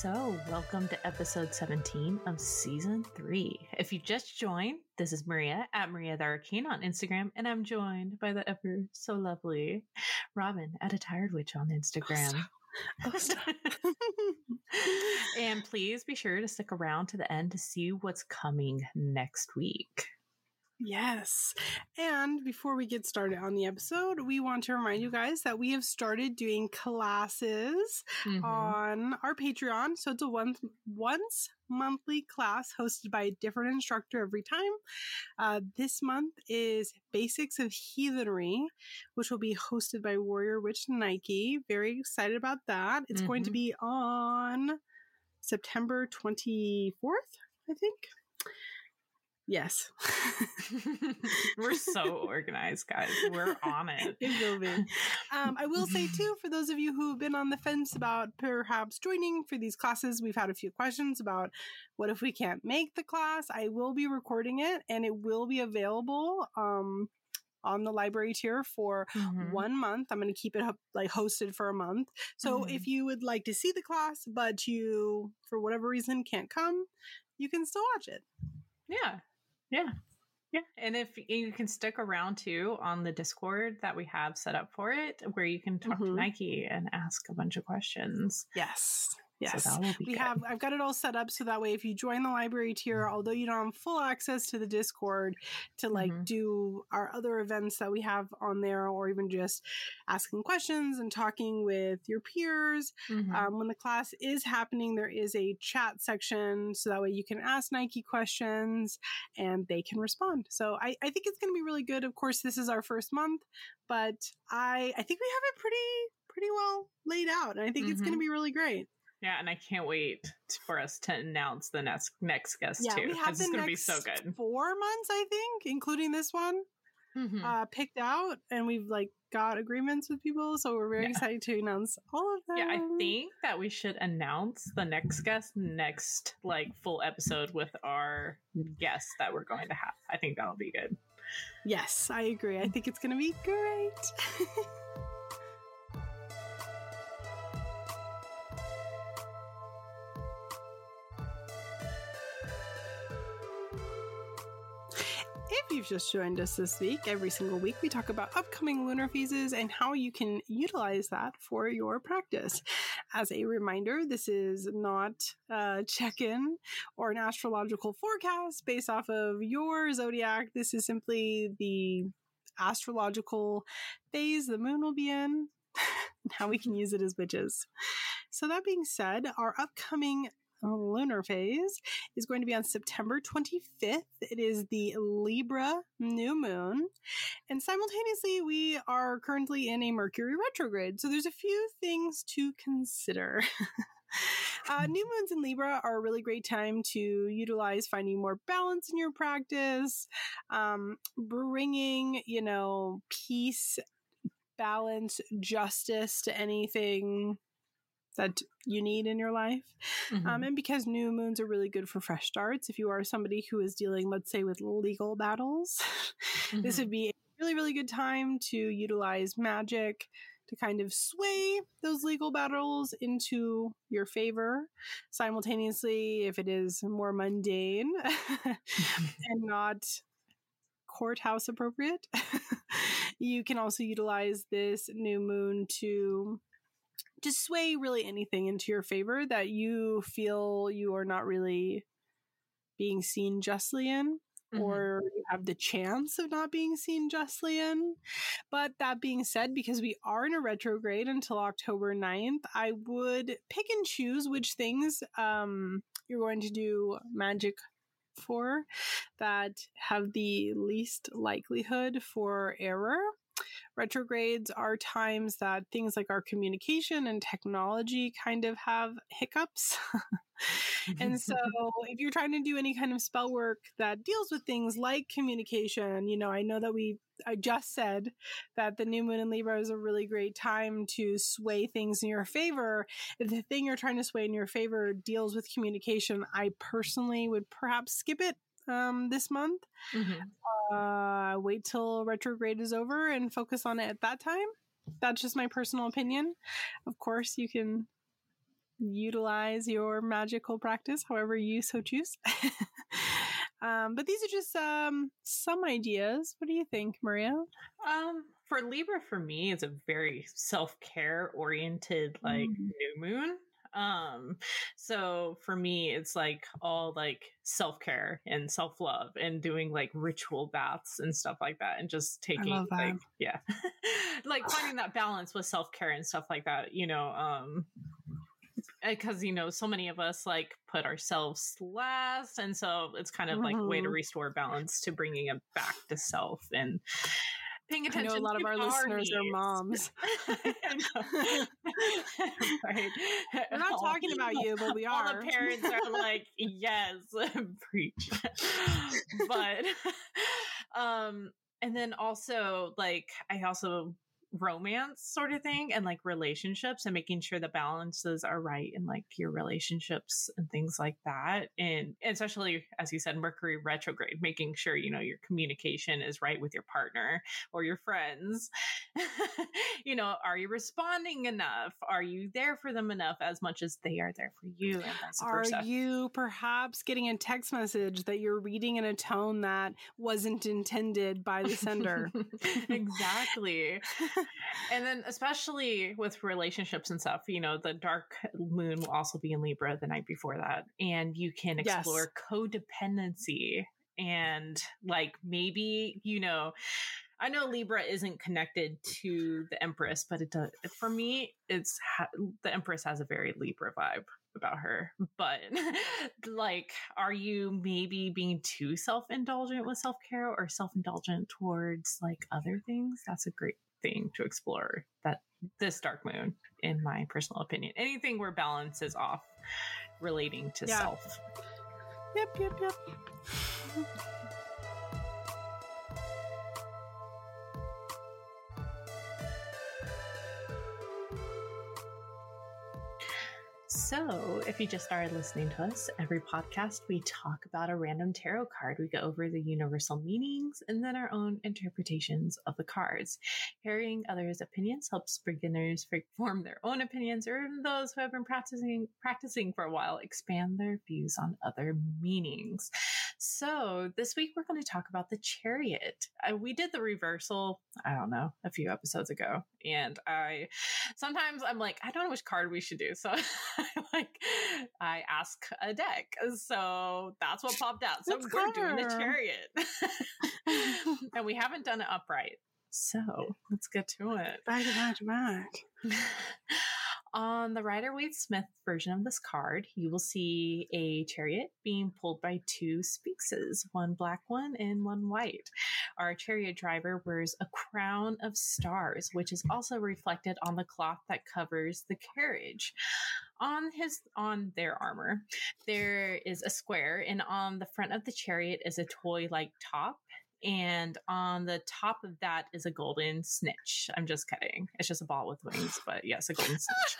So, welcome to episode 17 of season three. If you just joined, this is Maria at Maria the Arcane on Instagram, and I'm joined by the ever so lovely Robin at a tired witch on Instagram. Oh, and please be sure to stick around to the end to see what's coming next week. Yes. And before we get started on the episode, we want to remind you guys that we have started doing classes mm-hmm. on our Patreon. So it's a once once monthly class hosted by a different instructor every time. Uh, this month is Basics of Heathenry, which will be hosted by Warrior Witch Nike. Very excited about that. It's mm-hmm. going to mm-hmm. be on September 24th, I think. Yes. We're so organized, guys. We're on it. it will be. Um, I will say, too, for those of you who have been on the fence about perhaps joining for these classes, we've had a few questions about what if we can't make the class. I will be recording it and it will be available. Um, on the library tier for mm-hmm. one month. I'm going to keep it like hosted for a month. So mm-hmm. if you would like to see the class, but you, for whatever reason, can't come, you can still watch it. Yeah. Yeah. Yeah. And if you can stick around too on the Discord that we have set up for it, where you can talk mm-hmm. to Nike and ask a bunch of questions. Yes. Yes, so we good. have. I've got it all set up so that way, if you join the library tier, mm-hmm. although you don't have full access to the Discord to like mm-hmm. do our other events that we have on there, or even just asking questions and talking with your peers, mm-hmm. um, when the class is happening, there is a chat section so that way you can ask Nike questions and they can respond. So I, I think it's going to be really good. Of course, this is our first month, but I I think we have it pretty pretty well laid out, and I think it's going to mm-hmm. be really great. Yeah, and I can't wait for us to announce the next next guest yeah, too. We have it's going to be so good. Four months, I think, including this one, mm-hmm. uh, picked out, and we've like got agreements with people, so we're very yeah. excited to announce all of them. Yeah, I think that we should announce the next guest next like full episode with our guest that we're going to have. I think that'll be good. Yes, I agree. I think it's going to be great. you've just joined us this week, every single week we talk about upcoming lunar phases and how you can utilize that for your practice. As a reminder, this is not a check in or an astrological forecast based off of your zodiac. This is simply the astrological phase the moon will be in and how we can use it as witches. So, that being said, our upcoming lunar phase is going to be on September 25th. It is the Libra new moon. And simultaneously, we are currently in a Mercury retrograde. So there's a few things to consider. Uh, new moons in Libra are a really great time to utilize finding more balance in your practice, um, bringing, you know, peace, balance, justice to anything that you need in your life. Mm-hmm. Um, and because new moons are really good for fresh starts, if you are somebody who is dealing, let's say, with legal battles, mm-hmm. this would be a really, really good time to utilize magic to kind of sway those legal battles into your favor. Simultaneously, if it is more mundane and not courthouse appropriate, you can also utilize this new moon to to sway really anything into your favor that you feel you are not really being seen justly in. Mm-hmm. Or you have the chance of not being seen justly in. But that being said, because we are in a retrograde until October 9th, I would pick and choose which things um, you're going to do magic for that have the least likelihood for error retrogrades are times that things like our communication and technology kind of have hiccups. and so if you're trying to do any kind of spell work that deals with things like communication, you know, I know that we I just said that the new moon in Libra is a really great time to sway things in your favor. If the thing you're trying to sway in your favor deals with communication, I personally would perhaps skip it um, this month. Mm-hmm. Uh, wait till retrograde is over and focus on it at that time. That's just my personal opinion. Of course, you can utilize your magical practice however you so choose. um, but these are just um, some ideas. What do you think, Maria? Um, for Libra, for me, it's a very self care oriented like mm. new moon. Um, so for me, it's like all like self care and self love and doing like ritual baths and stuff like that, and just taking like yeah, like finding that balance with self care and stuff like that. You know, um, because you know so many of us like put ourselves last and so it's kind of like a way to mm-hmm. restore balance to bringing it back to self and paying attention. I know a lot of our listeners needs. are moms. right. We're not talking about you, but we are. All the parents are like, yes, preach. but um and then also like I also romance sort of thing and like relationships and making sure the balances are right in like your relationships and things like that. And especially as you said mercury retrograde making sure you know your communication is right with your partner or your friends. You know are you responding enough? Are you there for them enough as much as they are there for you are you perhaps getting a text message that you're reading in a tone that wasn't intended by the sender? Exactly and then especially with relationships and stuff, you know, the dark moon will also be in Libra the night before that. And you can explore yes. codependency and like maybe, you know, I know Libra isn't connected to the Empress, but it does. For me, it's ha- the Empress has a very Libra vibe about her. But like, are you maybe being too self indulgent with self care or self indulgent towards like other things? That's a great thing to explore that this dark moon in my personal opinion. Anything where balance is off relating to yeah. self. Yep yep yep So, if you just started listening to us, every podcast we talk about a random tarot card. We go over the universal meanings and then our own interpretations of the cards. Hearing others' opinions helps beginners form their own opinions, or even those who have been practicing practicing for a while expand their views on other meanings. So, this week we're going to talk about the chariot. Uh, we did the reversal, I don't know, a few episodes ago. And I sometimes I'm like, I don't know which card we should do. So, I like, I ask a deck. So, that's what popped out. So, that's we're clever. doing the chariot. and we haven't done it upright. So, let's get to it. Back to back. On the Rider Waite Smith version of this card, you will see a chariot being pulled by two sphinxes, one black one and one white. Our chariot driver wears a crown of stars, which is also reflected on the cloth that covers the carriage. On his on their armor, there is a square, and on the front of the chariot is a toy-like top and on the top of that is a golden snitch. I'm just kidding. It's just a ball with wings, but yes, a golden snitch.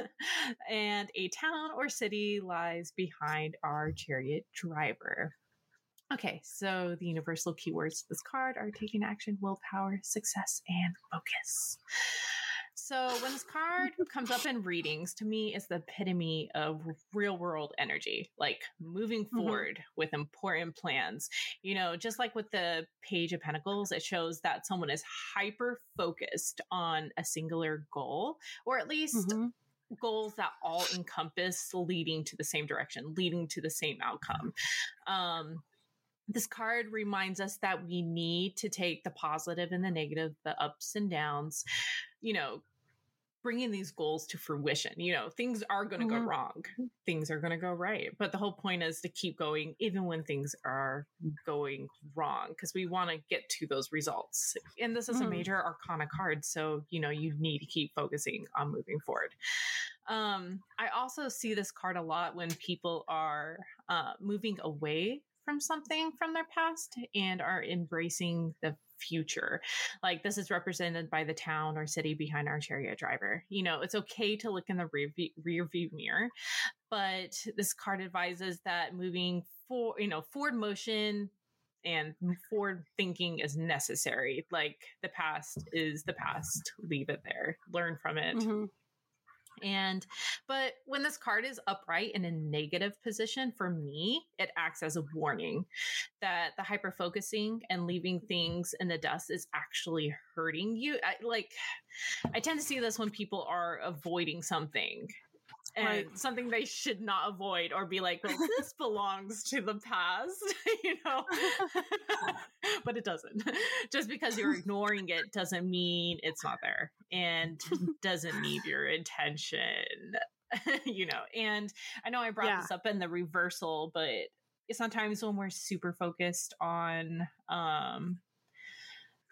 and a town or city lies behind our chariot driver. Okay, so the universal keywords of this card are taking action, willpower, success, and focus. So when this card comes up in readings, to me, is the epitome of real world energy, like moving mm-hmm. forward mm-hmm. with important plans. You know, just like with the Page of Pentacles, it shows that someone is hyper focused on a singular goal, or at least. Mm-hmm goals that all encompass leading to the same direction, leading to the same outcome. Um, this card reminds us that we need to take the positive and the negative, the ups and downs, you know, bringing these goals to fruition. You know, things are going to mm-hmm. go wrong, things are going to go right. But the whole point is to keep going even when things are going wrong because we want to get to those results. And this is mm-hmm. a major arcana card. So, you know, you need to keep focusing on moving forward. Um, I also see this card a lot when people are uh, moving away from something from their past and are embracing the future. Like this is represented by the town or city behind our chariot driver. You know, it's okay to look in the rear view, rear view mirror, but this card advises that moving for, you know, forward motion and forward thinking is necessary. Like the past is the past. Leave it there. Learn from it. Mm-hmm. And, but when this card is upright in a negative position, for me, it acts as a warning that the hyper focusing and leaving things in the dust is actually hurting you. I, like, I tend to see this when people are avoiding something and right. something they should not avoid or be like, well, this belongs to the past, you know? but it doesn't. Just because you're ignoring it doesn't mean it's not there and doesn't need your attention, you know? And I know I brought yeah. this up in the reversal, but sometimes when we're super focused on, um,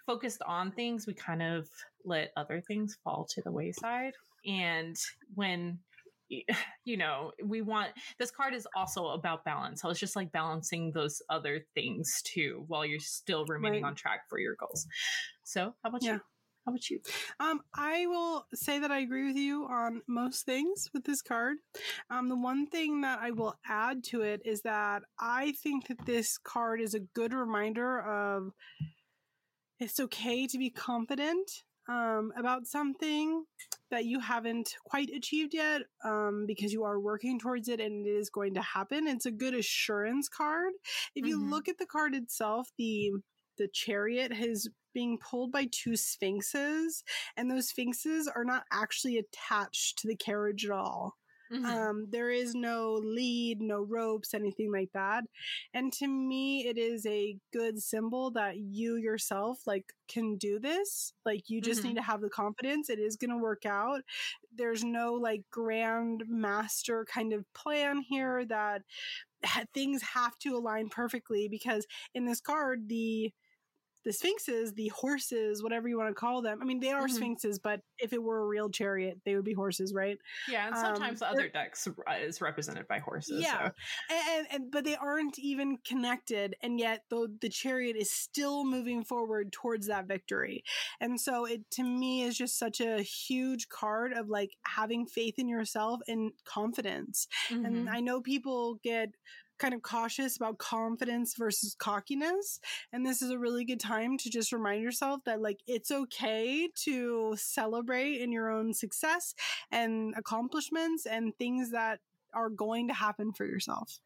focused on things, we kind of let other things fall to the wayside. And when you know, we want this card is also about balance. So it's just like balancing those other things too while you're still remaining right. on track for your goals. So, how about yeah. you? How about you? Um, I will say that I agree with you on most things with this card. Um, the one thing that I will add to it is that I think that this card is a good reminder of it's okay to be confident um, about something that you haven't quite achieved yet um, because you are working towards it and it is going to happen. It's a good assurance card. If you mm-hmm. look at the card itself, the the chariot is being pulled by two sphinxes, and those sphinxes are not actually attached to the carriage at all. Mm-hmm. Um, there is no lead, no ropes, anything like that. And to me, it is a good symbol that you yourself like can do this. Like you just mm-hmm. need to have the confidence. It is going to work out. There's no like grand master kind of plan here that things have to align perfectly because in this card, the the sphinxes, the horses, whatever you want to call them. I mean, they are mm-hmm. sphinxes, but if it were a real chariot, they would be horses, right? Yeah, and sometimes um, the other decks is represented by horses. Yeah, so. and, and, but they aren't even connected, and yet though the chariot is still moving forward towards that victory, and so it to me is just such a huge card of like having faith in yourself and confidence. Mm-hmm. And I know people get kind of cautious about confidence versus cockiness. And this is a really good time to just remind yourself that like it's okay to celebrate in your own success and accomplishments and things that are going to happen for yourself.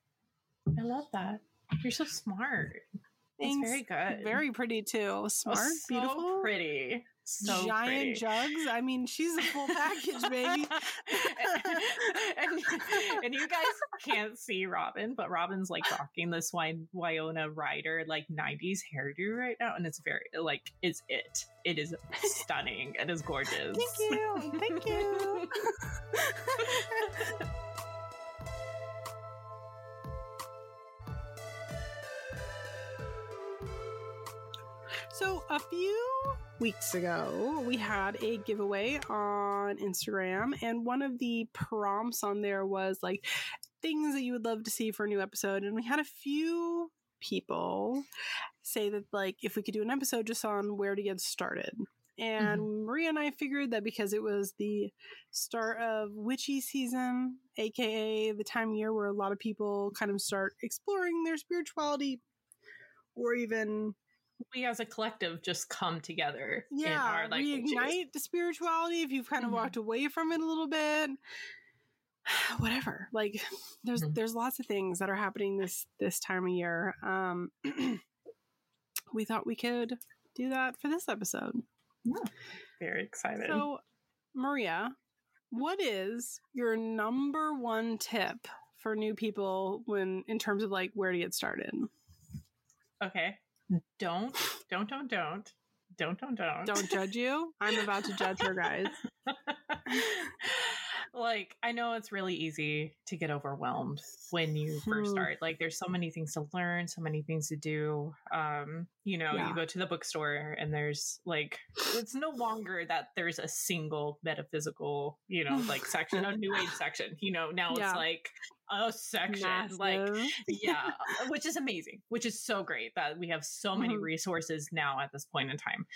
I love that. You're so smart. Thanks. It's very good. Very pretty too. Smart, so beautiful, pretty so giant pretty. jugs. I mean, she's a full package, baby. and, and, you guys can't see Robin, but Robin's like rocking this Winona Ryder like '90s hairdo right now, and it's very like it's it. It is stunning. it is gorgeous. Thank you. Thank you. So, a few weeks ago, we had a giveaway on Instagram, and one of the prompts on there was like things that you would love to see for a new episode. And we had a few people say that, like, if we could do an episode just on where to get started. And mm-hmm. Maria and I figured that because it was the start of witchy season, aka the time of year where a lot of people kind of start exploring their spirituality or even we as a collective just come together. Yeah, our, like, reignite the spirituality if you've kind of mm-hmm. walked away from it a little bit. Whatever. Like there's mm-hmm. there's lots of things that are happening this this time of year. Um we thought we could do that for this episode. Yeah. Very excited. So Maria, what is your number one tip for new people when in terms of like where to get started? Okay don't, don't, don't, don't, don't, don't, don't. Don't judge you. I'm about to judge her, guys. like, I know it's really easy to get overwhelmed when you first hmm. start. Like, there's so many things to learn, so many things to do. Um, you know, yeah. you go to the bookstore and there's like, it's no longer that there's a single metaphysical, you know, like section, a new age section. You know, now yeah. it's like a section Massive. like yeah which is amazing which is so great that we have so many mm-hmm. resources now at this point in time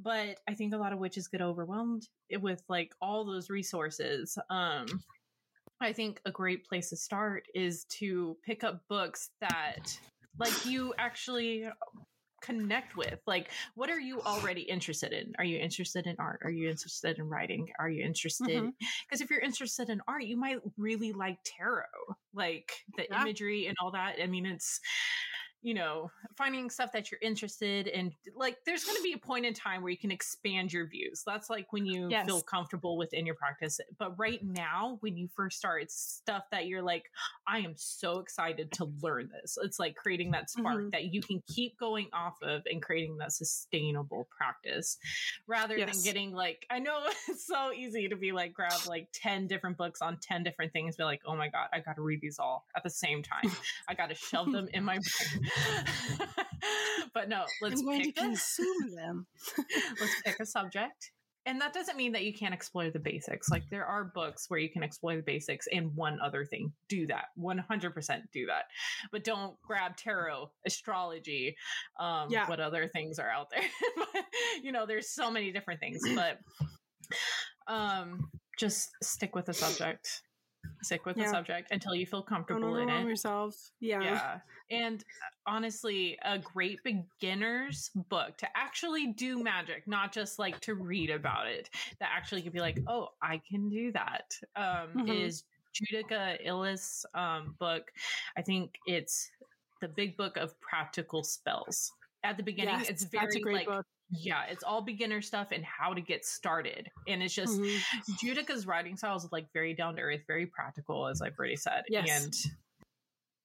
but i think a lot of witches get overwhelmed with like all those resources um i think a great place to start is to pick up books that like you actually connect with. Like, what are you already interested in? Are you interested in art? Are you interested in writing? Are you interested? Because Mhm. if you're interested in art, you might really like tarot, like the Yeah. imagery and all that. I mean, it's you know, finding stuff that you're interested in. Like, there's going to be a point in time where you can expand your views. That's like when you Yes. feel comfortable within your practice. But right now, when you first start, it's stuff that you're like, I am so excited to learn this. It's like creating that spark Mhm. that you can keep going off of and creating that sustainable practice rather Yes. than getting like, I know it's so easy to be like, grab like 10 different books on 10 different things, be like, oh my God, I got to read these all at the same time. I got to shove them in my brain. but no, let's I'm going to pick a, consume them. let's pick a subject. And that doesn't mean that you can't explore the basics. Like there are books where you can explore the basics and one other thing. Do that. 100% do that. But don't grab tarot, astrology, um Yeah. what other things are out there. you know, there's so many different things, but um just stick with the subject. Stick with the subject until you feel comfortable in it yourself. Yeah. yeah and uh, honestly a great beginner's book to actually do magic not just like to read about it that actually could be like oh i can do that um Mhm. is Judika Illes um book i think it's the big book of practical spells at the beginning Yes, it's very that's a great like book. Yeah it's all beginner stuff and how to get started and it's just Mhm. Judika's writing style is like very down to earth, very practical, as I've already said. Yes. And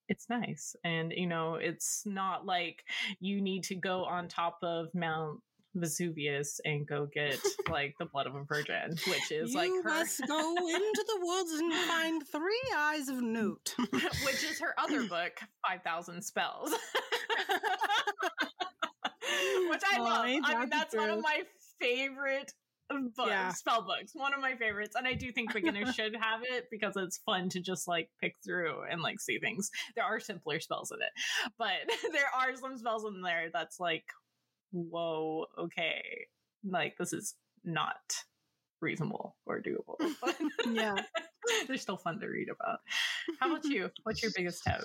it's nice. And, you know, it's not like you need to go on top of Mount Vesuvius and go get like the blood of a virgin, which is you like her, must go into the woods and find three eyes of newt. which is her other book, 5,000 Spells. Which I love. I mean, that's one of my favorite books, Yeah. spell books, one of my favorites. And I do think beginners should have it because it's fun to just like pick through and like see things. There are simpler spells in it, but there are some spells in there that's like, whoa, okay. Like, this is not reasonable or doable. But yeah. they're still fun to read about. How about you? What's your biggest tip?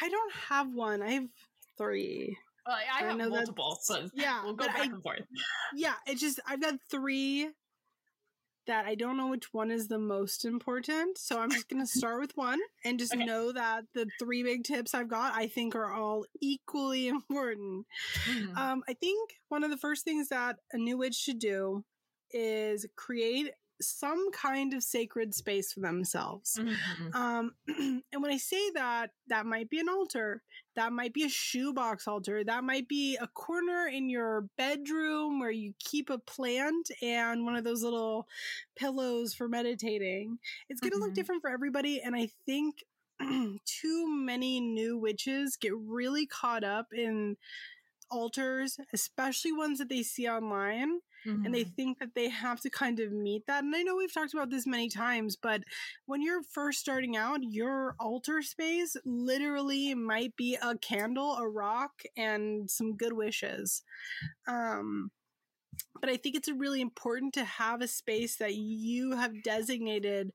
I don't have one. I have three. Well, I, I have multiple, so yeah, we'll go back I- and forth. Yeah, it's just I've got three that I don't know which one is the most important. So I'm just gonna start with one and just Okay. know that the three big tips I've got I think are all equally important. Mhm. Um, I think one of the first things that a new witch should do is create some kind of sacred space for themselves. Mhm. Um, and when I say that, that might be an altar, that might be a shoebox altar, that might be a corner in your bedroom where you keep a plant and one of those little pillows for meditating. It's going to look Mhm. different for everybody. And I think too many new witches get really caught up in altars, especially ones that they see online and they Mhm. think that they have to kind of meet that. And I know we've talked about this many times, but when you're first starting out, your altar space literally might be a candle, a rock, and some good wishes. Um, but I think it's really important to have a space that you have designated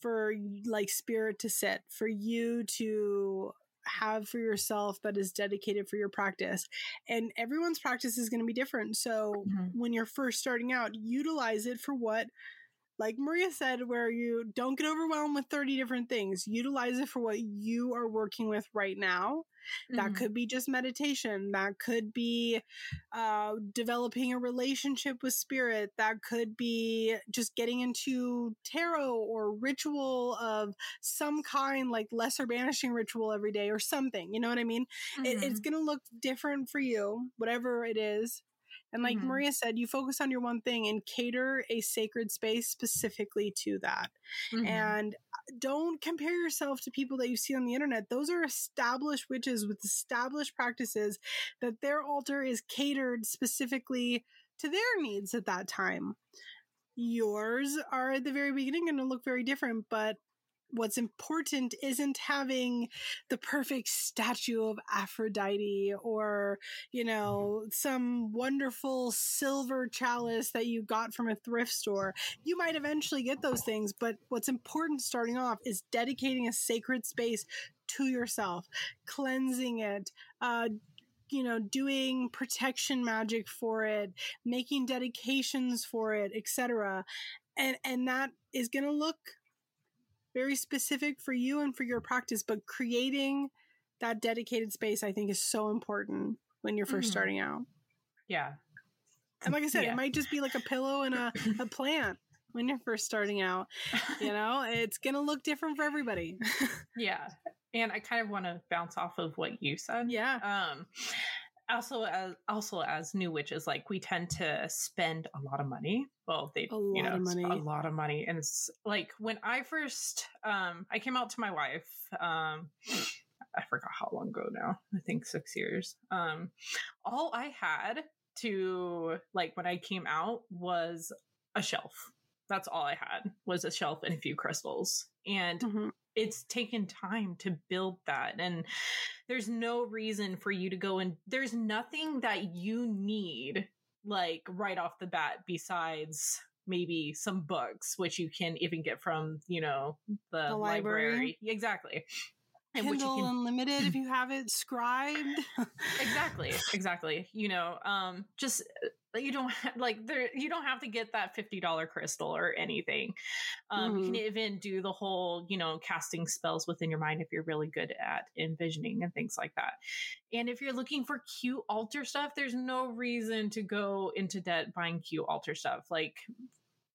for like spirit to sit, for you to have for yourself that is dedicated for your practice. And everyone's practice is going to be different. So Mhm. when you're first starting out, utilize it for what, like Maria said, where you don't get overwhelmed with 30 different things. Utilize it for what you are working with right now. That Mhm. could be just meditation. That could be uh, developing a relationship with spirit. That could be just getting into tarot or ritual of some kind, like lesser banishing ritual every day or something. You know what I mean? It, it's Mhm. going to look different for you, whatever it is. And like Mhm. Maria said, you focus on your one thing and cater a sacred space specifically to that. Mhm. And don't compare yourself to people that you see on the internet. Those are established witches with established practices that their altar is catered specifically to their needs at that time. Yours are at the very beginning going to look very different, but what's important isn't having the perfect statue of Aphrodite or, you know, some wonderful silver chalice that you got from a thrift store you might eventually get those things, but what's important starting off is dedicating a sacred space to yourself, cleansing it, uh, you know, doing protection magic for it, making dedications for it, etc. And and that is going to look very specific for you and for your practice, but creating that dedicated space I think is so important when you're 1st mm-hmm. starting out. Yeah. And like I said, yeah. it might just be like a pillow and a, a plant when you're first starting out. You know, it's going to look different for everybody. yeah. And I kind of want to bounce off of what you said. Yeah. Um, also as also as new witches like we tend to spend a lot of money. Well they a lot you know a lot of money. And it's like when i first um i came out to my wife um i forgot how long ago now i think six years. Um all i had to like when i came out was a shelf. That's all i had was a shelf and a few crystals. And mm-hmm it's taken time to build that and there's no reason for you to go and there's nothing that you need like right off the bat besides maybe some books which you can even get from you know the, the library. library. exactly and Kindle can, Unlimited if you have it scribed. exactly, exactly. You know, um, just you don't have, like there you don't have to get that $50 crystal or anything um, mm-hmm. you can mm-hmm. even do the whole you know casting spells within your mind if you're really good at envisioning and things like that and if you're looking for cute altar stuff there's no reason to go into debt buying cute altar stuff like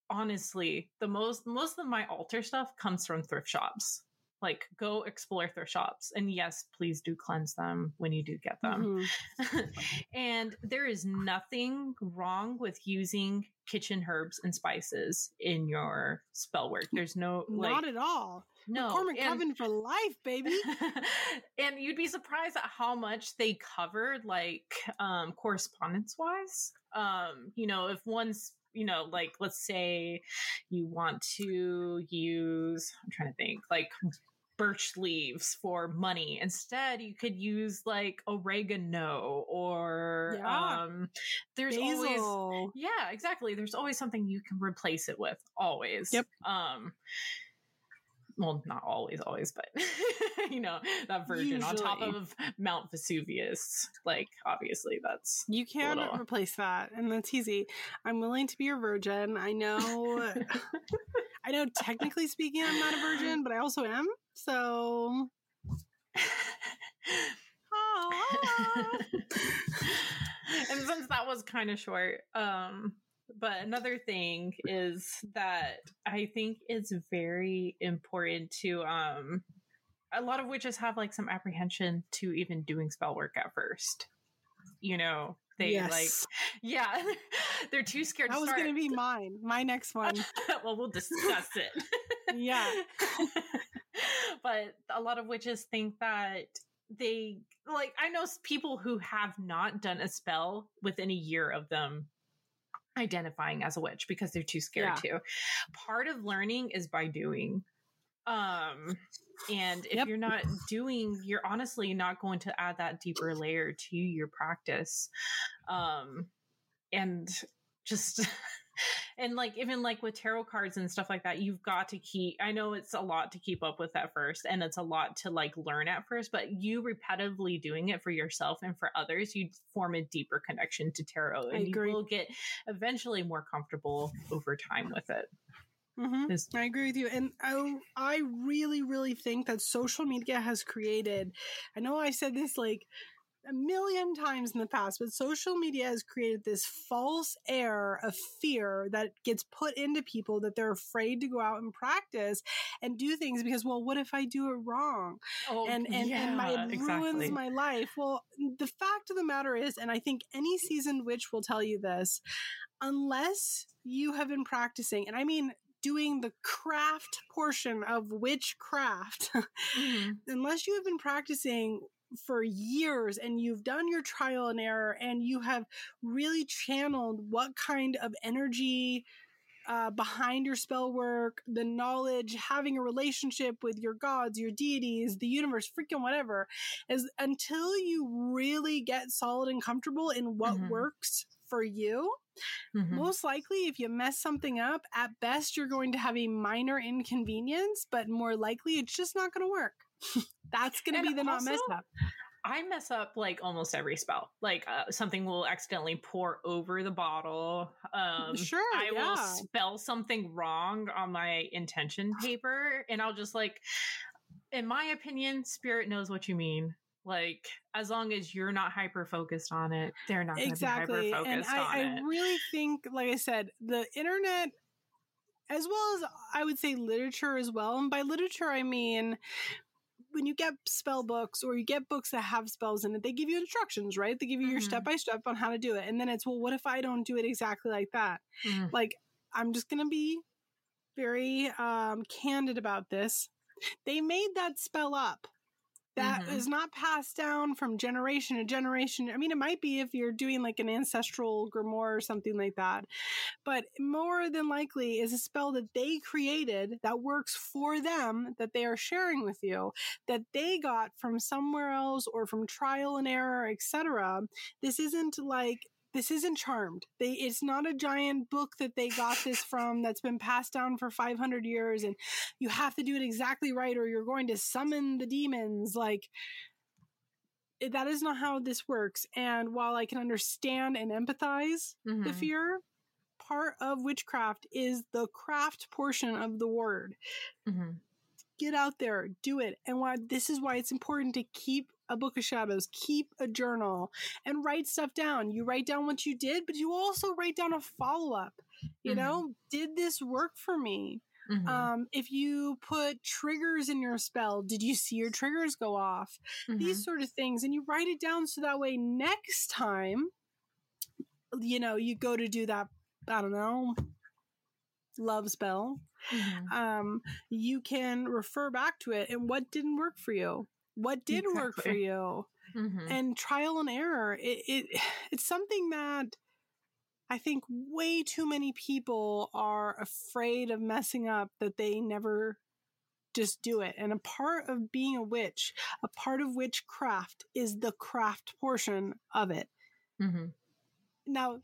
honestly the most most of my altar stuff comes from thrift shops like go explore thrift shops. And yes please do cleanse them when you do get them. Mm-hmm. and there is nothing wrong with using kitchen herbs and spices in your spell work. There's no like, not at all. No McCormick Coven for life baby. and you'd be surprised at how much they covered like um correspondence wise. Um you know if one's you know, like let's say you want to use, I'm trying to think, like birch leaves for money. Instead, you could use like oregano or yeah. um there's Basil. always Yeah, exactly. There's always something you can replace it with. Always. Yep. Um well, not always, always, but you know, that version Usually. on top of Mount Vesuvius. Like, obviously, that's you can little... replace that, and that's easy. I'm willing to be your virgin. I know, I know. Technically speaking, I'm not a virgin, but I also am. So, and since that was kind of short, um, but another thing is that I think it's very important to um a lot of witches have like some apprehension to even doing spell work at first. You know, they yes. like yeah, they're too scared that was going to be mine. My next one. well, we'll discuss it. yeah. But a lot of witches think that they like I know people who have not done a spell within a year of them identifying as a witch because they're too scared yeah. to. Part of learning is by doing. Um and if yep. you're not doing you're honestly not going to add that deeper layer to your practice. Um and just and like even like with tarot cards and stuff like that you've got to keep i know it's a lot to keep up with at first and it's a lot to like learn at first but you repetitively doing it for yourself and for others you form a deeper connection to tarot and you will get eventually more comfortable over time with it Mm-hmm. I agree with you. And I, I really, really think that social media has created, I know I said this like a million times in the past, but social media has created this false air of fear that gets put into people that they're afraid to go out and practice and do things because, well, what if I do it wrong? Oh, and and, yeah, and my, it exactly. ruins my life. Well, the fact of the matter is, and I think any seasoned witch will tell you this, unless you have been practicing, and I mean doing the craft portion of witchcraft, mm-hmm. unless you have been practicing for years and you've done your trial and error and you have really channeled what kind of energy uh, behind your spell work, the knowledge, having a relationship with your gods, your deities, the universe, freaking whatever, is until you really get solid and comfortable in what mm-hmm. works for you. Mm-hmm. Most likely, if you mess something up, at best, you're going to have a minor inconvenience, but more likely, it's just not going to work. That's going to be the not mess up. I mess up like almost every spell. Like uh, something will accidentally pour over the bottle. Um, Sure, I will spell something wrong on my intention paper, and I'll just like, in my opinion, spirit knows what you mean. Like as long as you're not hyper focused on it, they're not exactly and focused on I, I really think like i said the internet as well as i would say literature as well and by literature i mean when you get spell books or you get books that have spells in it they give you instructions right? They give you your Mhm. step by step on how to do it. And then it's well what if i don't do it exactly like that? Mhm. like i'm just gonna be very um candid about this. They made that spell up That is Mhm. not passed down from generation to generation. I mean, it might be if you're doing like an ancestral grimoire or something like that, but more than likely is a spell that they created that works for them that they are sharing with you that they got from somewhere else or from trial and error, etc. This isn't like this isn't charmed. They it's not a giant book that they got this from that's been passed down for 500 years and you have to do it exactly right or you're going to summon the demons like that is not how this works and while i can understand and empathize the Mhm. fear part of witchcraft is the craft portion of the word Mhm. get out there do it and why this is why it's important to keep a book of shadows keep a journal and write stuff down you write down what you did but you also write down a follow-up you Mhm. know did this work for me Mhm. um, if you put triggers in your spell, did you see your triggers go off? Mhm. These sort of things. And you write it down so that way next time, you know, you go to do that, I don't know, love spell, Mhm. um, you can refer back to it and what didn't work for you. What did work for Exactly. you? Mhm. and trial and error it, it it's something that i think way too many people are afraid of messing up that they never just do it and a part of being a witch a part of witchcraft is the craft portion of it Mhm. now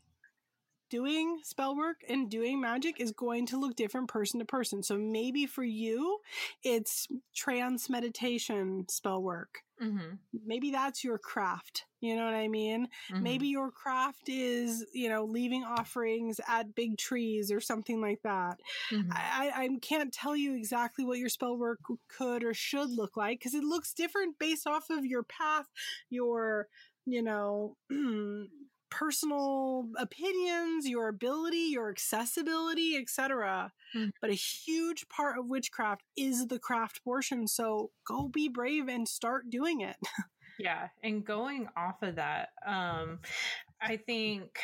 doing spell work and doing magic is going to look different person to person so maybe for you it's trance meditation spell work Mhm. maybe that's your craft you know what i mean Mhm. maybe your craft is you know leaving offerings at big trees or something like that Mhm. I, I I can't tell you exactly what your spell work could or should look like because it looks different based off of your path your you know personal opinions your ability your accessibility etc Mm. but a huge part of witchcraft is the craft portion so go be brave and start doing it Yeah, and going off of that, um, I think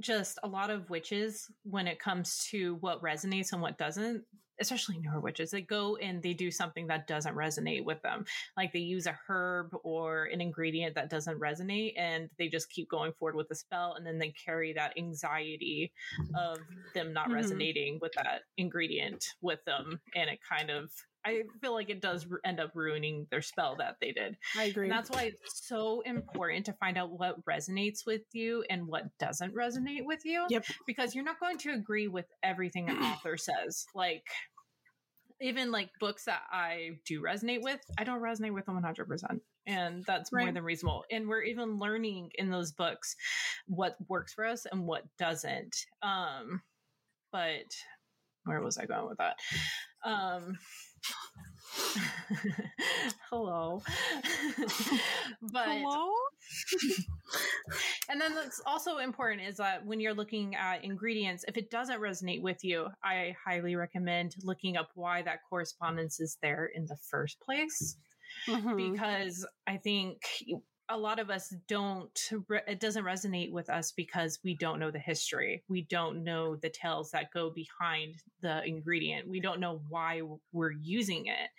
just a lot of witches, when it comes to what resonates and what doesn't, especially newer witches, they go and they do something that doesn't resonate with them. Like they use a herb or an ingredient that doesn't resonate, and they just keep going forward with the spell, and then they carry that anxiety of them not Mhm. resonating with that ingredient with them, and it kind of. I feel like it does end up ruining their spell that they did. i agree And that's why it's so important to find out what resonates with you and what doesn't resonate with you. Yep. Because you're not going to agree with everything an author says. Like, even like books that I do resonate with, I don't resonate with them 100%. And that's more than reasonable. And we're even learning in those books what works for us and what doesn't. Um, but where was I going with that? Um, hello. but hello and then that's also important is that when you're looking at ingredients, if it doesn't resonate with you, I highly recommend looking up why that correspondence is there in the first place. Mhm. Because I think a lot of us don't, it doesn't resonate with us because we don't know the history. We don't know the tales that go behind the ingredient. We don't know why we're using it.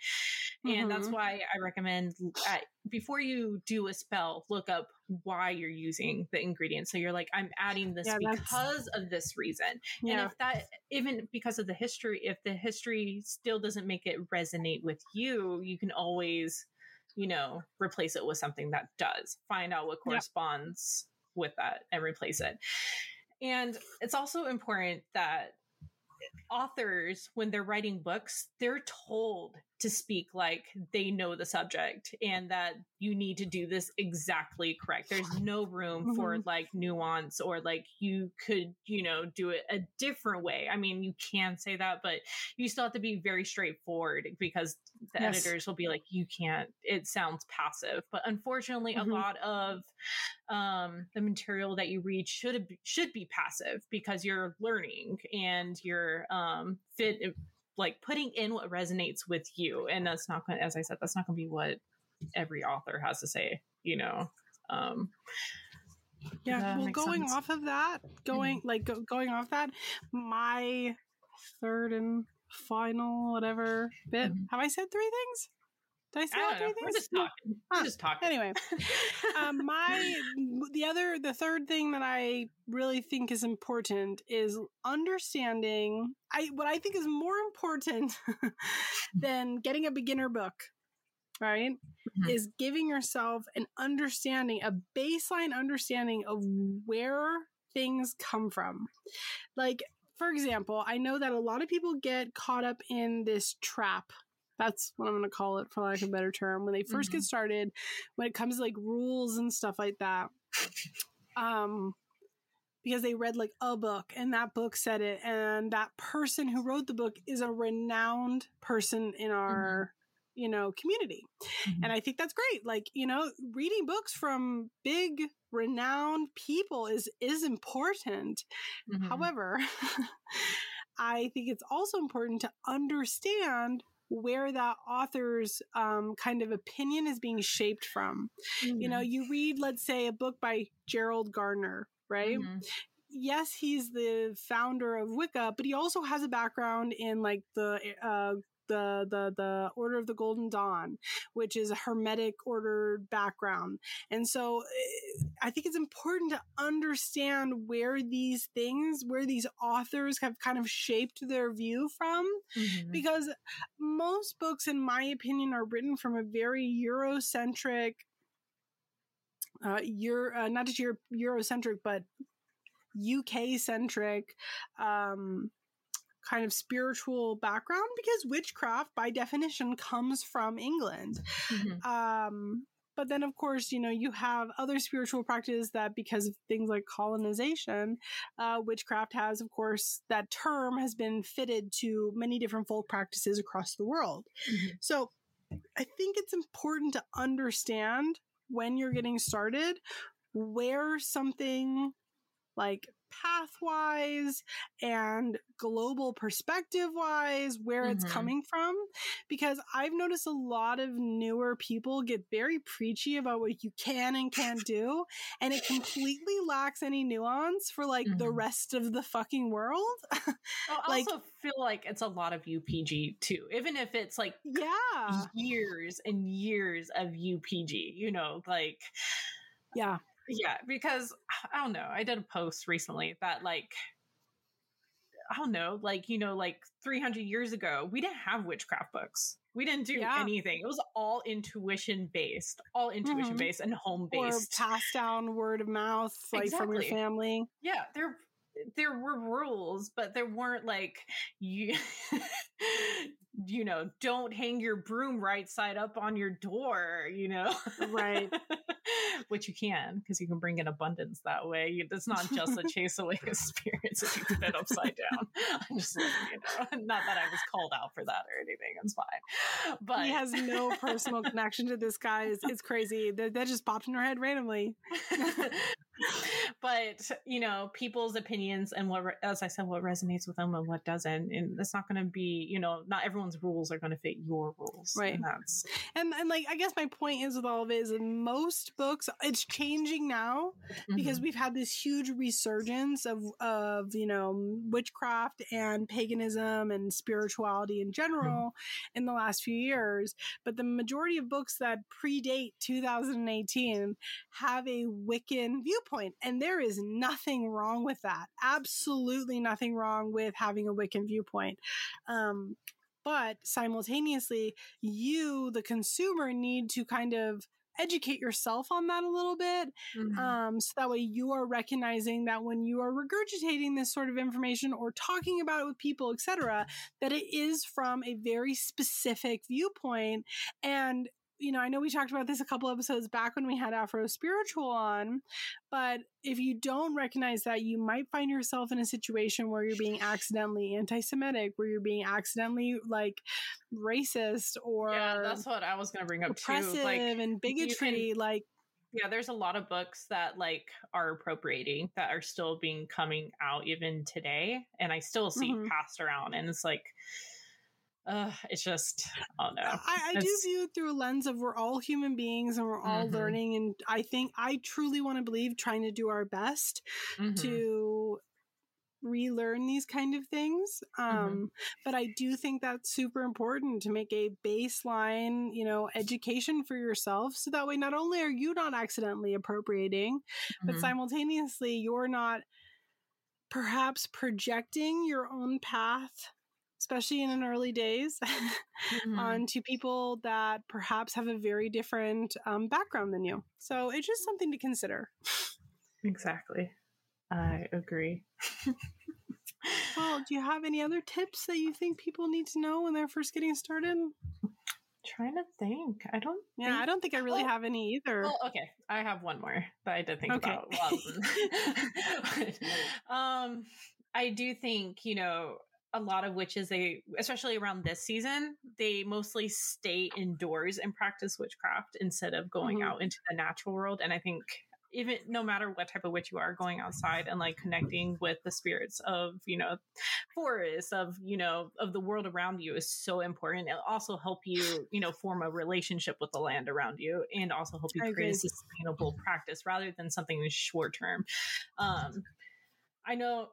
And that's Mhm. why I recommend at, before you do a spell, look up why you're using the ingredient. So you're like, I'm adding this Yeah, because of this reason. yeah And if that, even because of the history, if the history still doesn't make it resonate with you, you can always, you know, replace it with something that does. Find out what Yeah. corresponds with that and replace it. And it's also important that authors, when they're writing books, they're told to speak like they know the subject and that you need to do this exactly correct. There's no room mm-hmm. for like nuance or like you could, you know, do it a different way. I mean, you can say that, but you still have to be very straightforward because the yes. editors will be like, you can't, it sounds passive. But unfortunately, mm-hmm. a lot of um, the material that you read should should be passive because you're learning and you're um, fit like putting in what resonates with you and that's not going as i said that's not going to be what every author has to say you know um yeah well going sense. off of that going mm-hmm. like go, going off that my third and final whatever bit mm-hmm. have i said three things did I say I all three know. things? We're just talking. We're just talking. Anyway, um, my the other the third thing that I really think is important is understanding. I what I think is more important than getting a beginner book, right? Mm-hmm. Is giving yourself an understanding, a baseline understanding of where things come from. Like for example, I know that a lot of people get caught up in this trap that's what I'm going to call it for lack of a better term. When they 1st mm-hmm. get started, when it comes to like rules and stuff like that, um, because they read like a book and that book said it, and that person who wrote the book is a renowned person in our. Mm-hmm. You know, community. Mm-hmm. And I think that's great. Like, you know, reading books from big, renowned people is is important. Mm-hmm. However, I think it's also important to understand where that author's um, kind of opinion is being shaped from. Mm-hmm. You know, mm-hmm. you read, let's say, a book by Gerald Gardner, right? Mm-hmm. Yes, he's the founder of Wicca, but he also has a background in like the uh, the the the Order of the Golden Dawn, which is a hermetic order background. And so eh, I think it's important to understand where these things, where these authors have kind of shaped their view from, mm-hmm. because most books, in my opinion, are written from a very Eurocentric. Uh, Euro, uh, not just Euro- Eurocentric, but UK centric um, kind of spiritual background because witchcraft by definition comes from England. Mm-hmm. Um, but then of course you know you have other spiritual practices that because of things like colonization uh, witchcraft has of course that term has been fitted to many different folk practices across the world mm-hmm. so i think it's important to understand when you're getting started where something like pathwise and global perspective wise where mm-hmm. it's coming from because I've noticed a lot of newer people get very preachy about what you can and can't do and it completely lacks any nuance for like mm-hmm. the rest of the fucking world. I like, also feel like it's a lot of UPG too, even if it's like yeah, years and years of UPG, you know, like yeah yeah, because I don't know. I did a post recently that like I don't know, like you know, like 300 years ago, we didn't have witchcraft books. We didn't do yeah. anything. It was all intuition based, all intuition mm-hmm. based and home based, or passed down word of mouth, like exactly. from your family. Yeah, there there were rules, but there weren't like you you know, don't hang your broom right side up on your door, you know? Right. Which you can, because you can bring in abundance that way. It's not just a chase away spirits if you put it upside down. I'm just letting you know. Not that I was called out for that or anything. It's fine. But he has no personal connection to this guy. It's, it's crazy. That, that just popped in her head randomly. but you know, people's opinions and what, as I said, what resonates with them and what doesn't, and it's not going to be, you know, not everyone's rules are going to fit your rules. Right. And that's and and like I guess my point is with all of it is in most books it's changing now mm-hmm. because we've had this huge resurgence of of you know witchcraft and paganism and spirituality in general mm-hmm. in the last few years. But the majority of books that predate 2018 have a Wiccan viewpoint, and there is nothing wrong with that. Absolutely nothing wrong with having a Wiccan viewpoint. Um, but simultaneously, you, the consumer, need to kind of educate yourself on that a little bit. Mhm. Um, so that way you are recognizing that when you are regurgitating this sort of information or talking about it with people, etc., that it is from a very specific viewpoint. And, you know, I know we talked about this a couple episodes back when we had Afro Spiritual on, but if you don't recognize that, you might find yourself in a situation where you're being accidentally anti Semitic, where you're being accidentally like racist or yeah, that's what I was going to bring up too. oppressive Like, and bigotry. like, yeah, there's a lot of books that like are appropriating that are still being coming out even today, and I still see Mhm. passed around, and it's like, uh, it's just, oh no, I, I do view it through a lens of we're all human beings and we're all Mhm. learning. And I think I truly want to believe trying to do our best Mhm. to relearn these kind of things. Um, But I do think that's super important to make a baseline, you know, education for yourself. So that way, not only are you not accidentally appropriating, but Mhm. simultaneously, you're not perhaps projecting your own path. Especially in an early days, Mhm. onto people that perhaps have a very different um, background than you. So it's just something to consider. exactly, I agree. Well, do you have any other tips that you think people need to know when they're first getting started? Trying to think, I don't. Yeah, think- I don't think I really Oh, have any either. Well, okay, I have one more that I did think Okay. about. Um, I do think you know a lot of witches they especially around this season they mostly stay indoors and practice witchcraft instead of going Mhm. out into the natural world and i think even no matter what type of witch you are going outside and like connecting with the spirits of you know forests of you know of the world around you is so important. It'll also help you you know form a relationship with the land around you and also help you I create a sustainable practice rather than something short term. Um i know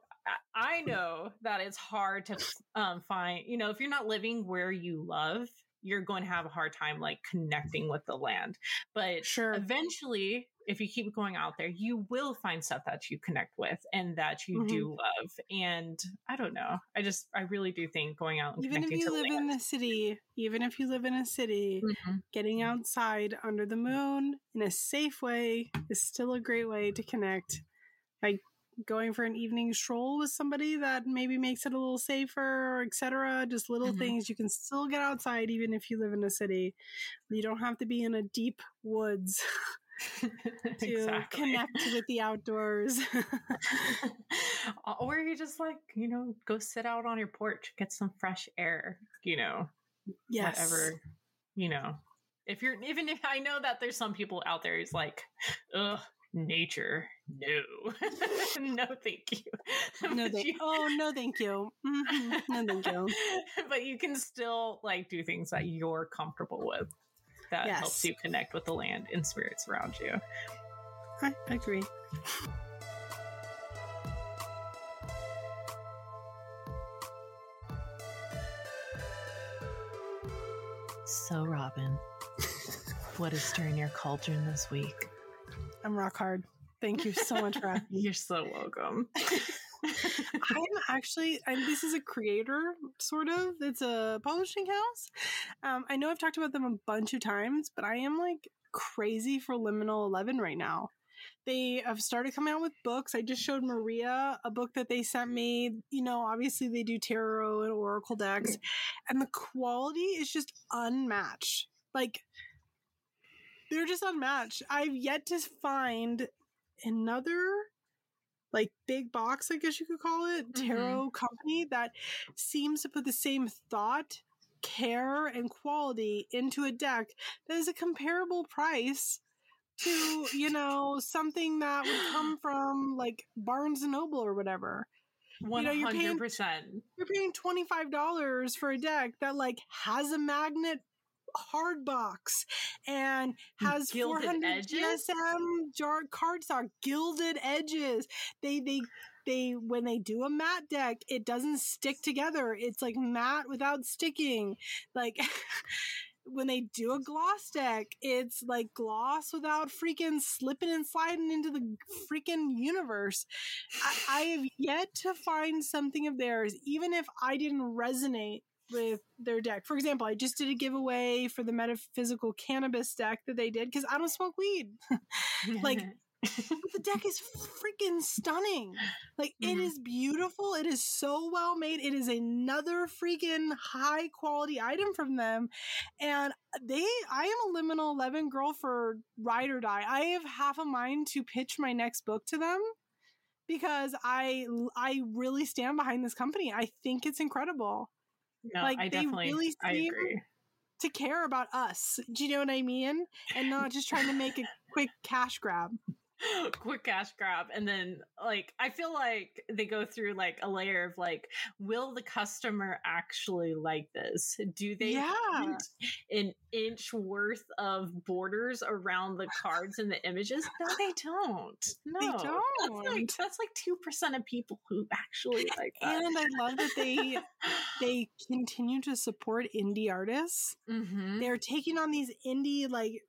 I- know that it's hard to um find you know if you're not living where you love you're going to have a hard time like connecting with the land but Sure. eventually if you keep going out there you will find stuff that you connect with and that you Mhm. do love and i don't know i just i really do think going out and even if you live the in the city, even if you live in a city, Mhm. getting outside under the moon in a safe way is still a great way to connect. Like going for an evening stroll with somebody that maybe makes it a little safer, etc. Just little Mhm. things you can still get outside even if you live in a city. You don't have to be in a deep woods to connect with the outdoors. or you just like you know go sit out on your porch get some fresh air you know yes. whatever you know if you're even if i know that there's some people out there who's like ugh nature no no thank you No, thank. you- Oh no, thank you. Mhm. No, thank you. but you can still like do things that you're comfortable with that helps you connect with the land and spirits around you I agree. so robin what is stirring your cauldron this week I'm rock hard. Thank you so much for asking. you're so welcome I'm actually, and this is a creator, sort of. It's a publishing house. Um, I know I've talked about them a bunch of times, but I am like crazy for Liminal 11 right now. They have started coming out with books. I just showed Maria a book that they sent me. You know, obviously they do tarot and oracle decks, and the quality is just unmatched. Like, they're just unmatched. I've yet to find another like big box, I guess you could call it, Mhm. tarot company that seems to put the same thought, care, and quality into a deck that is a comparable price to, you know, something that would come from like Barnes and Noble or whatever. One know, you're paying- hundred percent. You're paying $25 for a deck that like has a magnet hard box and has Gilded 400 edges? GSM jar cardstock gilded edges. They they they when they do a matte deck, it doesn't stick together. It's like matte without sticking. Like when they do a gloss deck, it's like gloss without freaking slipping and sliding into the freaking universe. I, I have yet to find something of theirs, even if I didn't resonate with their deck. For example, I just did a giveaway for the metaphysical cannabis deck that they did because I don't smoke weed. like the deck is freaking stunning. Like mm-hmm. it is beautiful. It is so well made. It is another freaking high quality item from them. And they I am a liminal 11 girl for ride or die. I have half a mind to pitch my next book to them because I I really stand behind this company. I think it's incredible. No, like I they really I agree. to care about us. Do you know what I mean? And not just trying to make a quick cash grab. quick cash grab. And then like i feel like they go through like a layer of like will the customer actually like this? Do they yeah. an inch worth of borders around the cards and the images? No they don't. No they don't that's like that's like 2% of people who actually like that. and i love that they they continue to support indie artists. Mm-hmm. they're taking on these indie like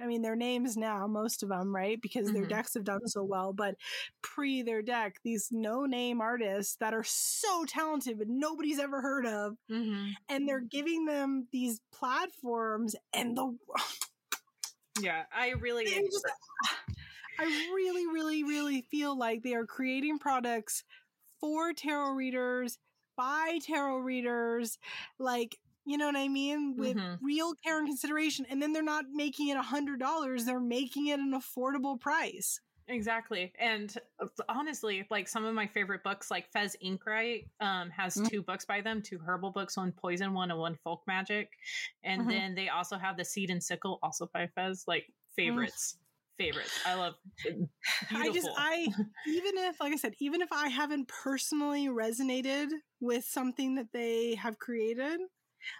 I mean, their names now, most of them, right? Because their mm-hmm. decks have done so well. But pre their deck, these no name artists that are so talented, but nobody's ever heard of. Mm-hmm. And they're giving them these platforms and the. yeah, I really. Just, I really, really, really feel like they are creating products for tarot readers, by tarot readers. Like, you know what I mean? With mm-hmm. real care and consideration. And then they're not making it a hundred dollars, they're making it an affordable price. Exactly. And uh, honestly, like some of my favorite books, like Fez Inkwright, um, has mm-hmm. two books by them, two herbal books, one poison one and one folk magic. And mm-hmm. then they also have the Seed and Sickle, also by Fez, like favorites. Favorites. I love beautiful. I just I even if like I said, even if I haven't personally resonated with something that they have created,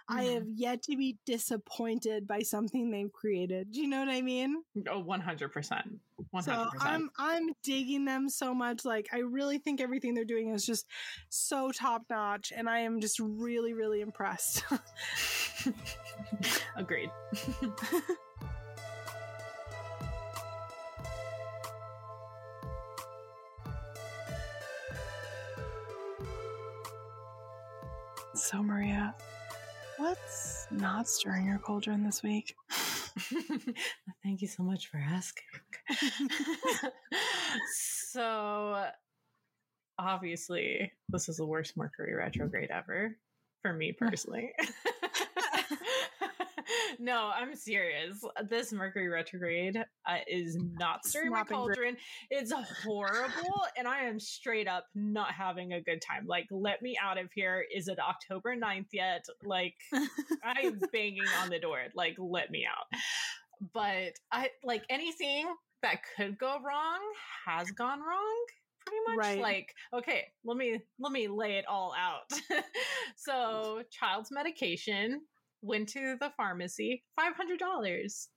Mm-hmm. I have yet to be disappointed by something they've created. Do you know what I mean? Oh, 100%. 100%. So I'm I'm digging them so much. Like I really think everything they're doing is just so top notch and I am just really really impressed. Agreed. so Maria, What's not stirring your cauldron this week? Thank you so much for asking. so, obviously, this is the worst Mercury retrograde ever for me personally no, I'm serious. This Mercury retrograde uh, is not stirring my cauldron. It's horrible, and I am straight up not having a good time. Like, let me out of here. Is it October 9th yet? Like, I'm banging on the door. Like, let me out. But I like anything that could go wrong has gone wrong pretty much right. like okay let me let me lay it all out so child's medication went to the pharmacy, $500.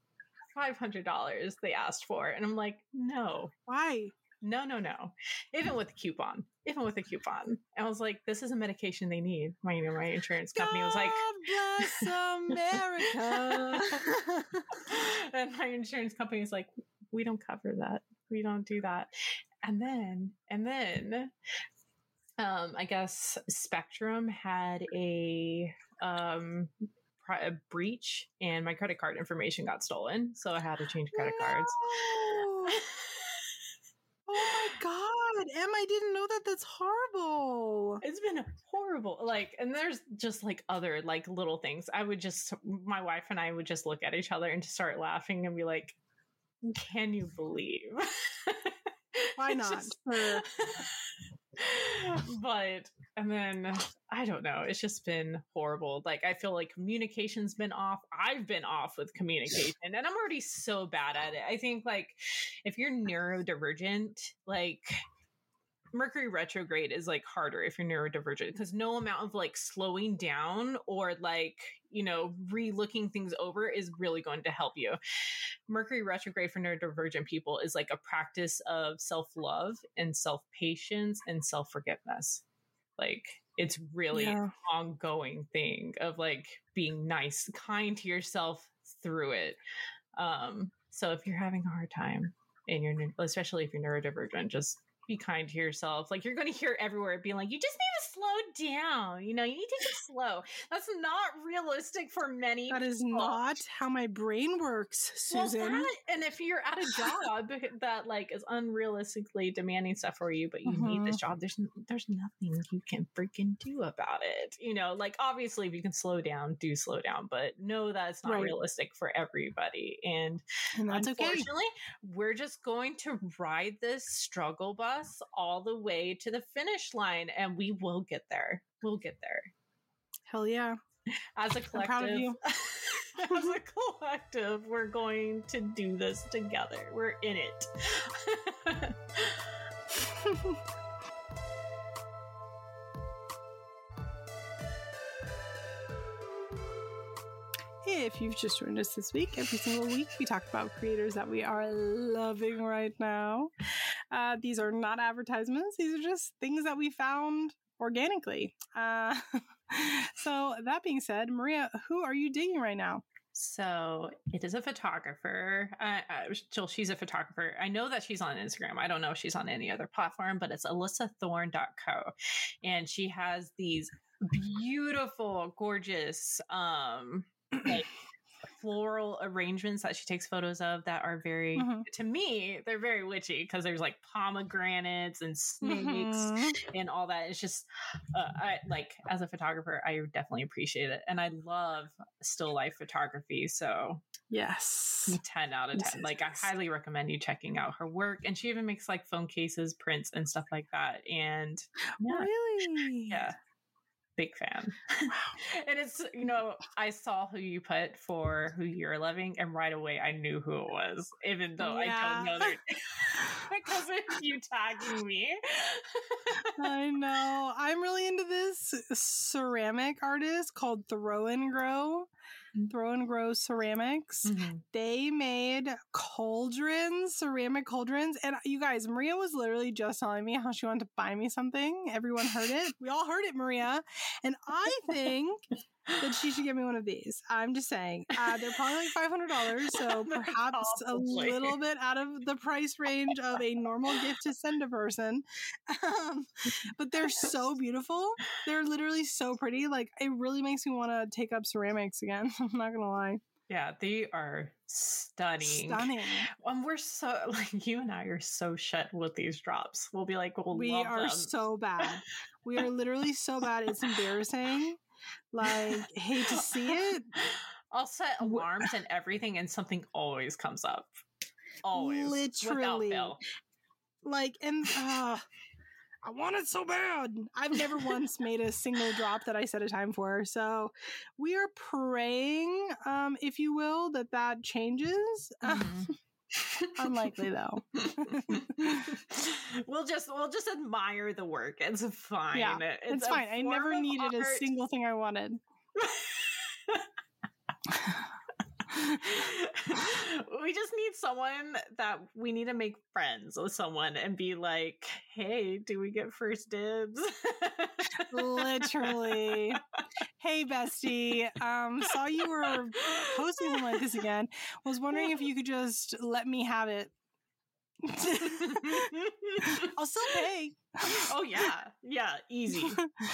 $500 they asked for. And I'm like, no. Why? No, no, no. Even with a coupon, even with a coupon. I was like, this is a medication they need. My, you know, my insurance company was like, bless America. and my insurance company is like, we don't cover that. We don't do that. And then, and then, um, I guess Spectrum had a um a breach and my credit card information got stolen. So I had to change credit no. cards. oh my God. Em, I didn't know that. That's horrible. It's been horrible. Like, and there's just like other like little things. I would just, my wife and I would just look at each other and just start laughing and be like, can you believe? Why not? Just, but and then I don't know. It's just been horrible. Like I feel like communication's been off. I've been off with communication, and I'm already so bad at it. I think like if you're neurodivergent, like Mercury retrograde is like harder if you're neurodivergent because no amount of like slowing down or like, you know, re looking things over is really going to help you. Mercury retrograde for neurodivergent people is like a practice of self love and self patience and self forgiveness. Like, it's really yeah. an ongoing thing of like being nice, kind to yourself through it. Um, so if you're having a hard time and you're, especially if you're neurodivergent, just be kind to yourself. Like you're going to hear everywhere being like, you just need to slow down. You know, you need to take it slow. That's not realistic for many. That is people. not how my brain works, Well, Susan. that- and if you're at a job that like is unrealistically demanding stuff for you, but you need this mm-hmm. job, there's there's nothing you can freaking do about it. You know, like obviously if you can slow down, do slow down, but know that's not Right. realistic for everybody. And and that's okay. unfortunately, we're just going to ride this struggle bus all the way to the finish line, and we will get there. We'll get there Hell yeah. as a I'm collective. proud of you. as a collective, we're going to do this together. We're in it. If you've just joined us this week, every single week we talk about creators that we are loving right now. Uh, these are not advertisements, these are just things that we found organically. Uh, so, that being said, Maria, who are you digging right now? so it is a photographer. Uh, uh, Jill, she's a photographer. I know that she's on Instagram. I don't know if she's on any other platform, but it's alyssathorne.co. And she has these beautiful, gorgeous, um, like floral arrangements that she takes photos of that are very Mhm. to me they're very witchy because there's like pomegranates and snakes Mhm. and all that it's just uh, i like as a photographer i definitely appreciate it and i love still life photography so Yes. 10 out of 10 Yes, yes, like i highly recommend you checking out her work and she even makes like phone cases prints and stuff like that and yeah, Really? yeah big fan Wow. and it's you know i saw who you put for who you're loving and right away i knew who it was even though i don't know their because of you tagging me I know. I'm really into this ceramic artist called Throw and Grow. Throw and Grow Ceramics. Mhm. They made cauldrons, ceramic cauldrons. And you guys, Maria was literally just telling me how she wanted to buy me something. Everyone heard it. We all heard it, Maria. And I think that she should get me one of these. I'm just saying. Uh, they're probably like $500. So perhaps a little bit out of the price range of a normal gift to send a person. Um, but they're so beautiful. They're literally so pretty. Like, it really makes me want to take up ceramics again. I'm not going to lie. yeah they are stunning Stunning. and we're so like you and i are so shut with these drops we'll be like we'll We are them. so bad. We are literally so bad. It's embarrassing. Like, hate to see it. I'll set alarms and everything, and something always comes up. Always, Literally. Like, and uh, I want it so bad. I've never once made a single drop that I set a time for. So we are praying, um, if you will, that that changes. Mhm. Unlikely though. we'll just we'll just admire the work. It's fine. Yeah, It's, a fine. I never needed a single thing I wanted. we just need someone that we need to make friends with someone and be like, "Hey, do we get first dibs?" Literally. hey bestie. Um, saw you were posting something like this again. Was wondering if you could just let me have it. I'll still pay. oh yeah, yeah, easy.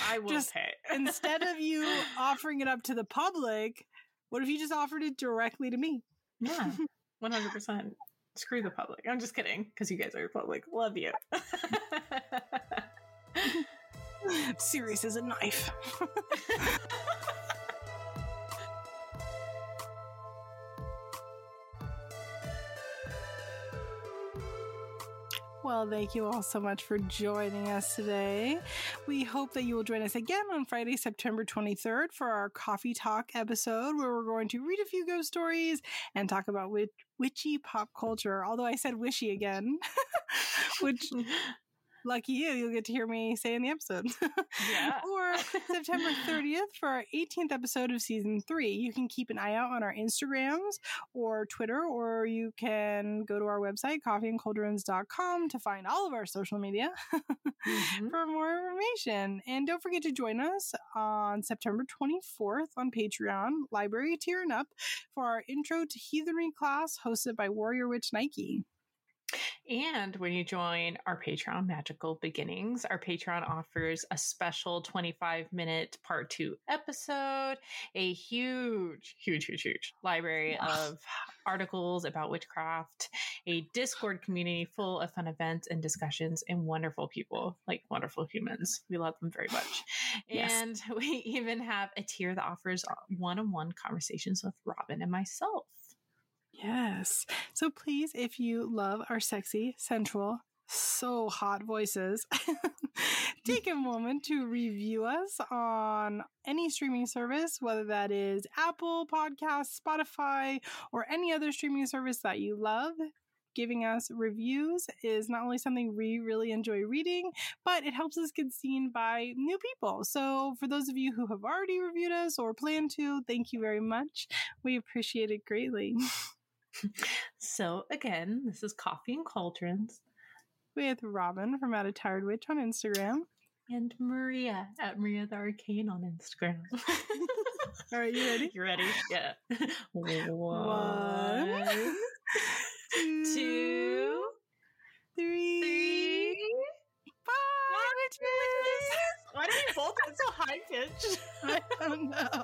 I will Just pay. Instead of you offering it up to the public, what if you just offered it directly to me? yeah, one hundred percent. Screw the public. I'm just kidding because you guys are public. Love you. Serious as a knife. Well, thank you all so much for joining us today. We hope that you will join us again on Friday, September 23rd for our Coffee Talk episode, where we're going to read a few ghost stories and talk about witch- witchy pop culture. Although I said wishy again, which lucky you, you'll get to hear me say in the episode. Yeah. or September 30th for our 18th episode of season three. You can keep an eye out on our Instagrams or Twitter, or you can go to our website, coffeeandcauldrons.com, to find all of our social media Mhm. for more information. And don't forget to join us on September 24th on Patreon, Library Tier and Up, for our Intro to Heathenry class hosted by Warrior Witch Nike. And when you join our Patreon, Magical Beginnings, our Patreon offers a special 25 minute part two episode, a huge, huge, huge, huge library of articles about witchcraft, a Discord community full of fun events and discussions, and wonderful people, like wonderful humans. We love them very much. Yes. And we even have a tier that offers one on one conversations with Robin and myself. Yes. So please, if you love our sexy, sensual, so hot voices, mm. take a moment to review us on any streaming service, whether that is Apple Podcasts, Spotify, or any other streaming service that you love. Giving us reviews is not only something we really enjoy reading, but it helps us get seen by new people. So, for those of you who have already reviewed us or plan to, thank you very much. We appreciate it greatly. So, again, this is Coffee and Cauldrons with Robin from At a Tired Witch on Instagram. and Maria at Maria the Arcane on Instagram. All right, you ready? You ready? Yeah. One, One, two, three. Why do we both get so high pitched? I don't know.